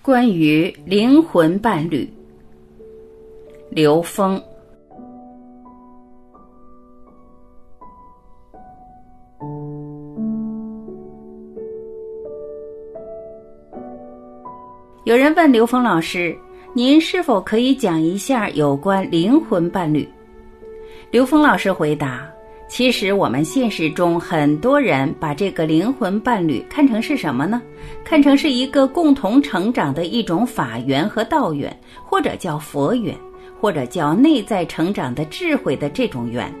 关于灵魂伴侣，刘峰。有人问刘峰老师：“您是否可以讲一下有关灵魂伴侣？”刘峰老师回答。其实我们现实中很多人把这个灵魂伴侣看成是什么呢？看成是一个共同成长的一种法缘和道缘，或者叫佛缘，或者叫内在成长的智慧的这种缘。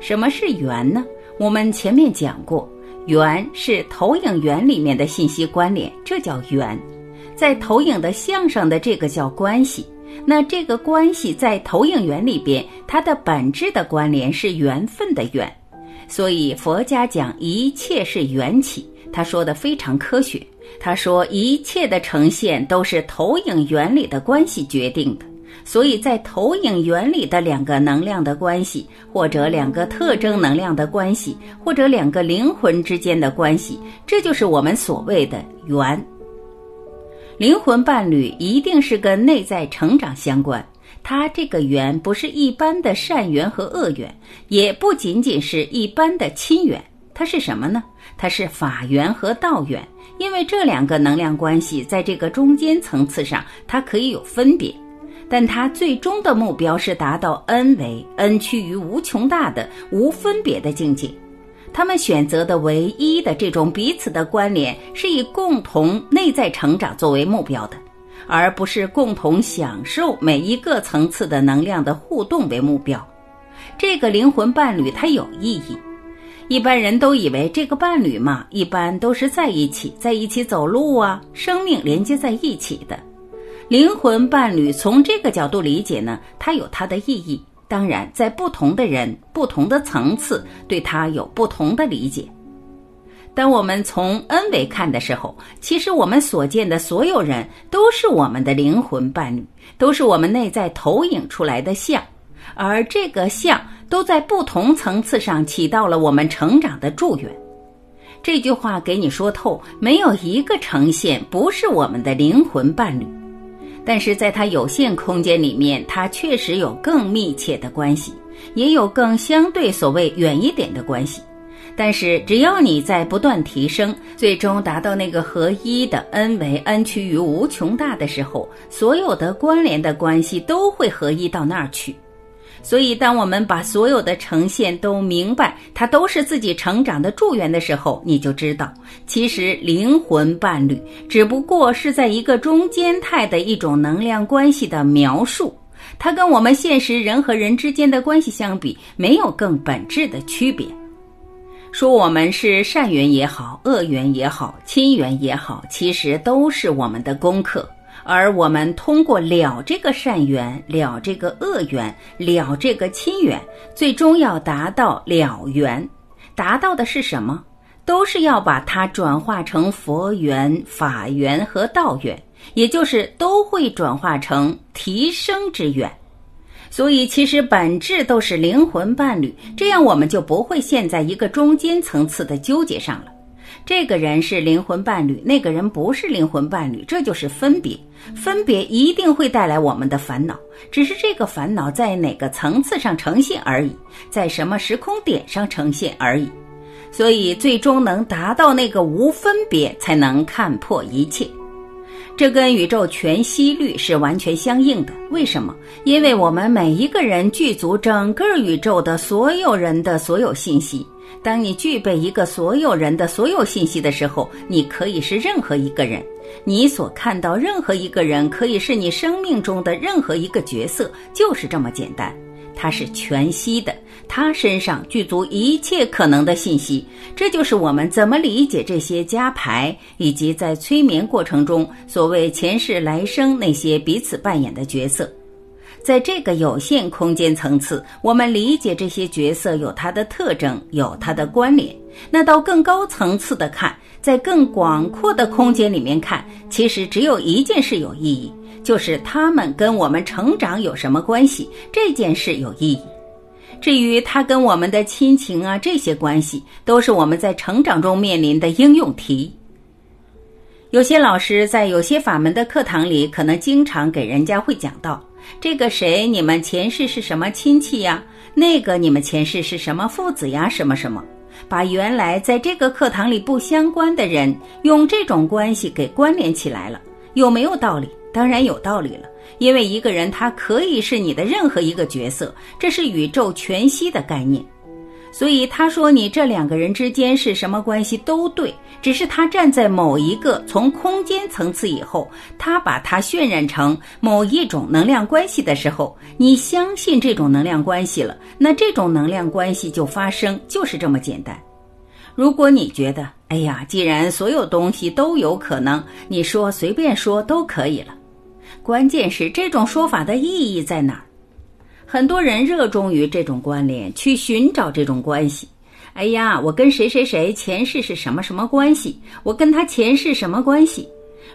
什么是缘呢？我们前面讲过，缘是投影源里面的信息关联，这叫缘。在投影的像上的这个叫关系。那这个关系在投影源里边，它的本质的关联是缘分的缘，所以佛家讲一切是缘起，他说的非常科学。他说一切的呈现都是投影原理的关系决定的，所以在投影原理的两个能量的关系，或者两个特征能量的关系，或者两个灵魂之间的关系，这就是我们所谓的缘。灵魂伴侣一定是跟内在成长相关，它这个缘不是一般的善缘和恶缘，也不仅仅是一般的亲缘，它是什么呢？它是法缘和道缘，因为这两个能量关系在这个中间层次上，它可以有分别，但它最终的目标是达到 n 为 n 趋于无穷大的无分别的境界。他们选择的唯一的这种彼此的关联，是以共同内在成长作为目标的，而不是共同享受每一个层次的能量的互动为目标。这个灵魂伴侣它有意义。一般人都以为这个伴侣嘛，一般都是在一起，在一起走路啊，生命连接在一起的。灵魂伴侣从这个角度理解呢，它有它的意义。当然，在不同的人、不同的层次，对他有不同的理解。当我们从 N 维看的时候，其实我们所见的所有人都是我们的灵魂伴侣，都是我们内在投影出来的像，而这个像都在不同层次上起到了我们成长的助缘。这句话给你说透，没有一个呈现不是我们的灵魂伴侣。但是在它有限空间里面，它确实有更密切的关系，也有更相对所谓远一点的关系。但是只要你在不断提升，最终达到那个合一的 n 为 n 趋于无穷大的时候，所有的关联的关系都会合一到那儿去。所以，当我们把所有的呈现都明白，它都是自己成长的助缘的时候，你就知道，其实灵魂伴侣只不过是在一个中间态的一种能量关系的描述，它跟我们现实人和人之间的关系相比，没有更本质的区别。说我们是善缘也好，恶缘也好，亲缘也好，其实都是我们的功课。而我们通过了这个善缘，了这个恶缘，了这个亲缘，最终要达到了缘，达到的是什么？都是要把它转化成佛缘、法缘和道缘，也就是都会转化成提升之缘。所以，其实本质都是灵魂伴侣，这样我们就不会陷在一个中间层次的纠结上了。这个人是灵魂伴侣，那个人不是灵魂伴侣，这就是分别。分别一定会带来我们的烦恼，只是这个烦恼在哪个层次上呈现而已，在什么时空点上呈现而已。所以，最终能达到那个无分别，才能看破一切。这跟宇宙全息律是完全相应的。为什么？因为我们每一个人具足整个宇宙的所有人的所有信息。当你具备一个所有人的所有信息的时候，你可以是任何一个人。你所看到任何一个人，可以是你生命中的任何一个角色，就是这么简单。它是全息的，他身上具足一切可能的信息。这就是我们怎么理解这些加牌，以及在催眠过程中所谓前世来生那些彼此扮演的角色。在这个有限空间层次，我们理解这些角色有它的特征，有它的关联。那到更高层次的看，在更广阔的空间里面看，其实只有一件事有意义，就是他们跟我们成长有什么关系，这件事有意义。至于他跟我们的亲情啊，这些关系，都是我们在成长中面临的应用题。有些老师在有些法门的课堂里，可能经常给人家会讲到这个谁，你们前世是什么亲戚呀？那个你们前世是什么父子呀？什么什么，把原来在这个课堂里不相关的人，用这种关系给关联起来了，有没有道理？当然有道理了，因为一个人他可以是你的任何一个角色，这是宇宙全息的概念。所以他说你这两个人之间是什么关系都对，只是他站在某一个从空间层次以后，他把它渲染成某一种能量关系的时候，你相信这种能量关系了，那这种能量关系就发生，就是这么简单。如果你觉得，哎呀，既然所有东西都有可能，你说随便说都可以了，关键是这种说法的意义在哪儿？很多人热衷于这种关联，去寻找这种关系。哎呀，我跟谁谁谁前世是什么什么关系？我跟他前世什么关系？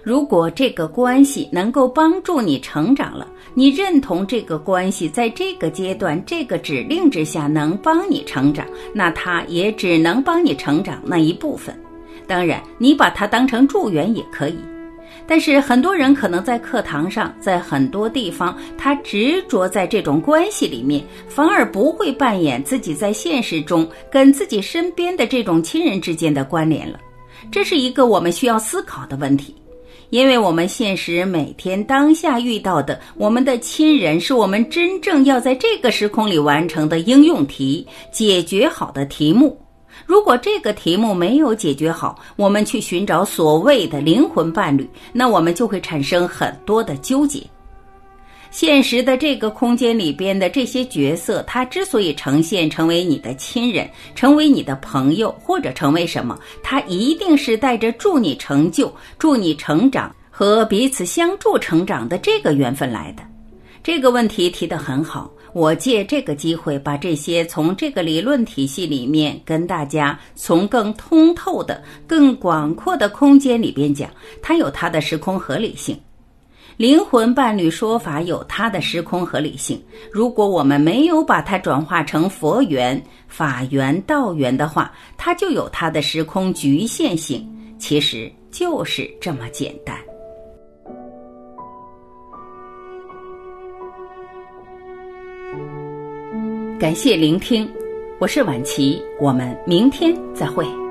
如果这个关系能够帮助你成长了，你认同这个关系在这个阶段、这个指令之下能帮你成长，那它也只能帮你成长那一部分。当然，你把它当成助缘也可以。但是很多人可能在课堂上，在很多地方，他执着在这种关系里面，反而不会扮演自己在现实中跟自己身边的这种亲人之间的关联了。这是一个我们需要思考的问题，因为我们现实每天当下遇到的我们的亲人，是我们真正要在这个时空里完成的应用题，解决好的题目。如果这个题目没有解决好，我们去寻找所谓的灵魂伴侣，那我们就会产生很多的纠结。现实的这个空间里边的这些角色，他之所以呈现成为你的亲人，成为你的朋友，或者成为什么，他一定是带着助你成就、助你成长和彼此相助成长的这个缘分来的。这个问题提得很好。我借这个机会，把这些从这个理论体系里面跟大家从更通透的、更广阔的空间里边讲，它有它的时空合理性。灵魂伴侣说法有它的时空合理性。如果我们没有把它转化成佛缘、法缘、道缘的话，它就有它的时空局限性。其实就是这么简单。感谢聆听，我是晚琪，我们明天再会。